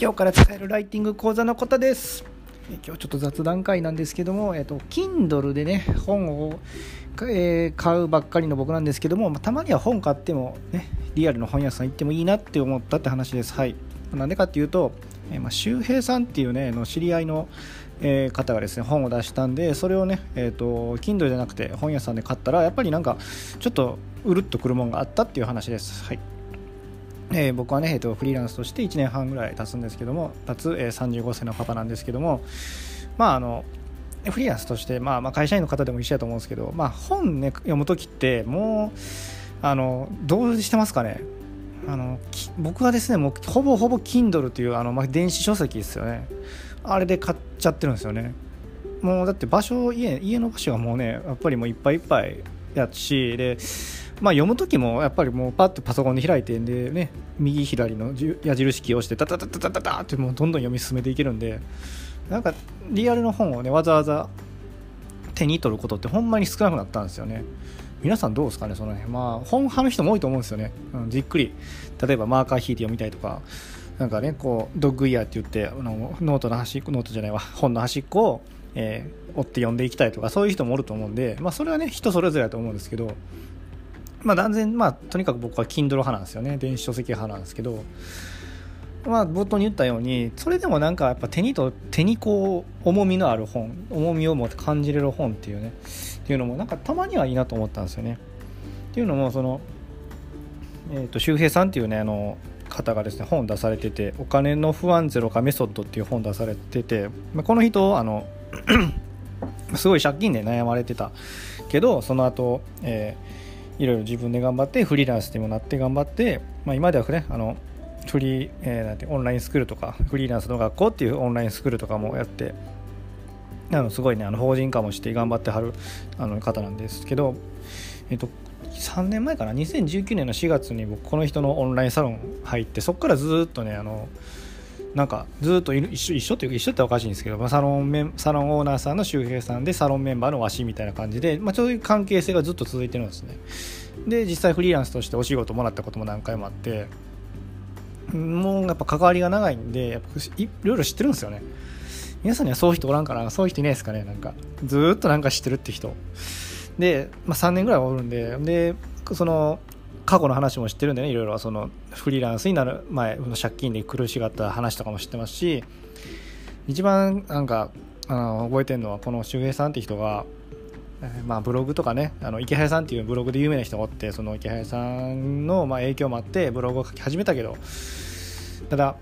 今日から使えるライティング講座のことです。今日ちょっと雑談会なんですけども、えっと、Kindle でね本を、えー、買うばっかりの僕なんですけども、まあ、たまには本買ってもねリアルの本屋さん行ってもいいなって思ったって話です。はい。なんでかっていうと、えー、まあ、周平さんっていうねの知り合いの、えー、方がですね本を出したんでそれをねえっ、と Kindle じゃなくて本屋さんで買ったらやっぱりなんかちょっとうるっとくるもんがあったっていう話です。はい。えー、僕はね、えーと、フリーランスとして1年半ぐらい経つんですけども経つ、えー、35歳のパパなんですけどもまああのフリーランスとして、まあ、まあ会社員の方でも一緒だと思うんですけど、まあ、本ね読む時ってもうあのどうしてますかね。あの僕はですねもうほぼほぼ Kindle というあの、まあ、電子書籍ですよね。あれで買っちゃってるんですよね。もうだって場所家家の場所がもうねやっぱりもういっぱいいっぱいやしでまあ、読む時もやっぱりもうパッとパソコンで開いてんでね右左の矢印キーを押してタタタタタタタってもうどんどん読み進めていけるんでなんかリアルの本をねわざわざ手に取ることってほんまに少なくなったんですよね。皆さんどうですかねその辺。まあ本派の人も多いと思うんですよね、うん、じっくり。例えばマーカー引いて読みたいとか。なんかねこうドッグイヤーって言ってあのノートの端っこノートじゃないわ。本の端っこを、えー、追って読んでいきたいとかそういう人もおると思うんでまあそれはね人それぞれだと思うんですけどまあ断然まあとにかく僕は Kindle 派なんですよね。電子書籍派なんですけど。まあ冒頭に言ったようにそれでもなんかやっぱ手にと手にこう重みのある本重みを持って感じれる本っていうね。っていうのもなんかたまにはいいなと思ったんですよね。っていうのもそのえーと、周平さんっていうねあの方がですね本出されてて「お金の不安ゼロ化メソッド」っていう本出されてて、まあ、この人あの すごい借金で悩まれてたけどその後、えーいろいろ自分で頑張ってフリーランスにもなって頑張って、まあ、今ではねあのフリー、えー、なんてオンラインスクールとかフリーランスの学校っていうオンラインスクールとかもやってあのすごいねあの法人化もして頑張ってはるあの方なんですけど、えっと、3年前かな？2019年の4月に僕この人のオンラインサロン入ってそこからずっとねあのなんかずっと一緒一緒っていうか一緒っておかしいんですけど、まあ、サロンメサロンオーナーさんの周平さんでサロンメンバーのわしみたいな感じで、まあ、そういう関係性がずっと続いてるんですね。で実際フリーランスとしてお仕事もらったことも何回もあってもうやっぱ関わりが長いんでやっぱいろいろ知ってるんですよね。皆さんにはそういう人おらんかな？そういう人いないですかね？なんかずっとなんか知ってるって人。で、まあ、3年ぐらいおるんででその過去の話も知ってるんでね。いろいろ。そのフリーランスになる前借金で苦しがった話とかも知ってますし一番なんかあの覚えてるのはこの周平さんって人が、えー、まあ、ブログとかねあの池早さんっていうブログで有名な人がおってその池早さんのま影響もあってブログを書き始めたけどただ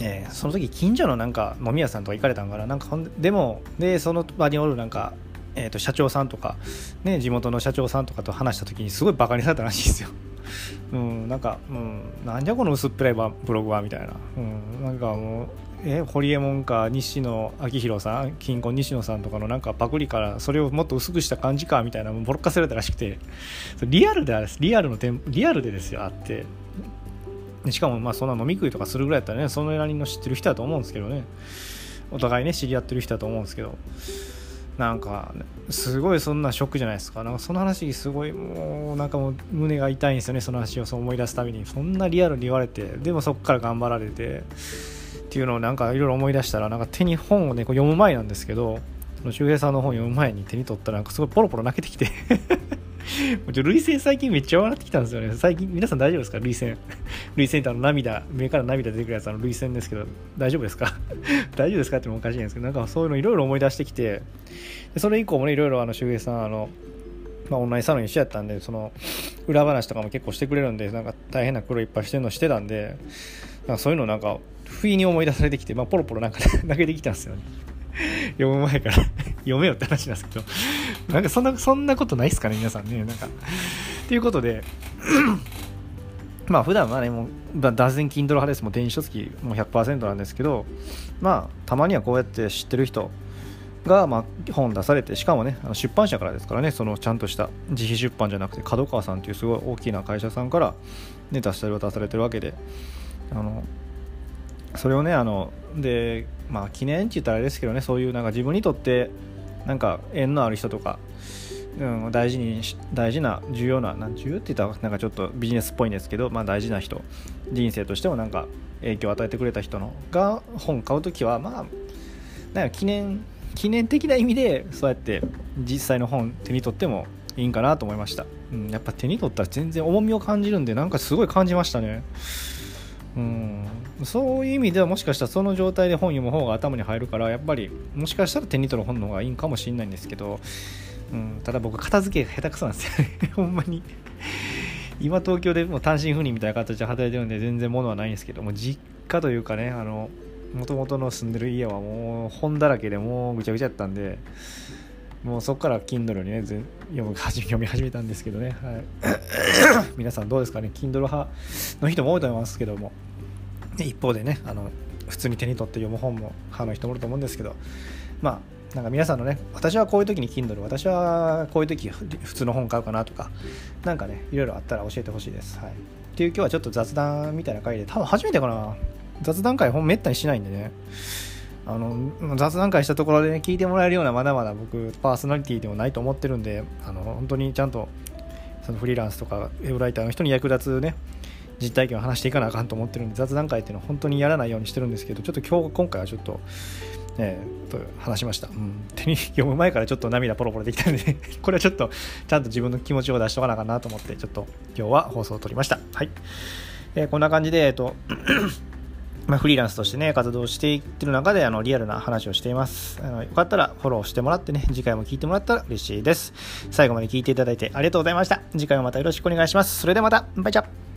えー、その時近所のなんか飲み屋さんとか行かれたんかな。なんかでもでその場におるなんかえー、と社長さんとか、ね、地元の社長さんとかと話した時にすごいバカにされたらしいですよ。うん、なんか、うん、なんじゃこの薄っぺらいブログはみたいな、うん、なんかもうえホリエモンか西野昭弘さん金婚西野さんとかのなんかパクリからそれをもっと薄くした感じかみたいなボロッカせられたらしくて。リアルでリアルのリアルでですよあって。しかもまあそんな飲み食いとかするぐらいだったらねそのなりの知ってる人だと思うんですけどね。お互いね知り合ってる人だと思うんですけど。なんかすごいそんなショックじゃないですか。なんかその話すごいもうなんかもう胸が痛いんですよね。その話をそう思い出すたびに。そんなリアルに言われてでもそこから頑張られてっていうのをなんかいろいろ思い出したらなんか手に本をねこう読む前なんですけどその周平さんの本読む前に手に取ったらなんかすごいポロポロ泣けてきて。もうちょ涙腺最近めっちゃ笑ってきたんですよね。最近、皆さん大丈夫ですか涙腺。涙腺ってあの涙、目から涙出てくるやつ、あの涙腺ですけど、大丈夫ですか大丈夫ですかってもおかしいんですけど、なんかそういうのいろいろ思い出してきて、それ以降もね、いろいろあの、周平さん、あの、まあ、オンラインサロン一緒やったんで、その、裏話とかも結構してくれるんで、なんか大変な苦労いっぱいしてるのしてたんで、なんかそういうのなんか、不意に思い出されてきて、まあ、ポロポロなんか投げてきたんですよね。読む前から読めよって話なんですけどなんかそんな、そんなことないっすかね、皆さんね。なんか。ということでまあ普段はね、もう、断然 Kindle 派です。もう電子書籍も100%なんですけど、まあ、たまにはこうやって知ってる人が、まあ、本出されて、しかもね、出版社からですからね、そのちゃんとした自費出版じゃなくて、角川さんっていうすごい大きな会社さんから、ね、出したり渡されてるわけで、あの、それをね、あの、で、まあ、記念って言ったらあれですけどね、そういうなんか自分にとって、なんか縁のある人とかうん、大事に大事な重要な重要って言ったらなんかちょっとビジネスっぽいんですけど、まあ、大事な人人生としてもなんか影響を与えてくれた人のが本買う時はまあなんか記念記念的な意味でそうやって実際の本手に取ってもいいんかなと思いました、うん、やっぱ手に取ったら全然重みを感じるんでなんかすごい感じましたね。うん。そういう意味ではもしかしたらその状態で本読む方が頭に入るからやっぱりもしかしたら手に取る本の方がいいんかもしれないんですけど、うん、ただ僕片付け下手くそなんですよね。ほんまに。今東京でも単身赴任みたいな形で働いてるんで全然物はないんですけども実家というかねあの元々の住んでる家はもう本だらけでもうぐちゃぐちゃやったんでもうそこから Kindle にね読む読み始めたんですけどね、はい、皆さんどうですかね？Kindle 派の人も多いと思いますけども。一方でねあの普通に手に取って読む本も派の人もいると思うんですけどまあなんか皆さんのね私はこういう時に Kindle 私はこういう時普通の本買うかなとかなんかねいろいろあったら教えてほしいです、はい、っていう今日はちょっと雑談みたいな回で多分初めてかな。雑談会本めったにしないんでね。あの雑談会したところで、ね、聞いてもらえるようなまだまだ僕パーソナリティでもないと思ってるんであの本当にちゃんとそのフリーランスとかウェブライターの人に役立つね実体験を話していかなあかんと思ってるんで雑談会っていうのは本当にやらないようにしてるんですけどちょっと今日今回はちょっと、えー、と話しました、うん、手に読む前からちょっと涙ポロポロできたんで、これはちょっとちゃんと自分の気持ちを出しとかなあかんなと思ってちょっと今日は放送を撮りましたはい、えー、こんな感じでえっ、と まあ、フリーランスとしてね、活動していってる中で、あの、リアルな話をしています。あのよかったらフォローしてもらってね、次回も聞いてもらったら嬉しいです。最後まで聞いていただいてありがとうございました。次回もまたよろしくお願いします。それではまた、バイチャ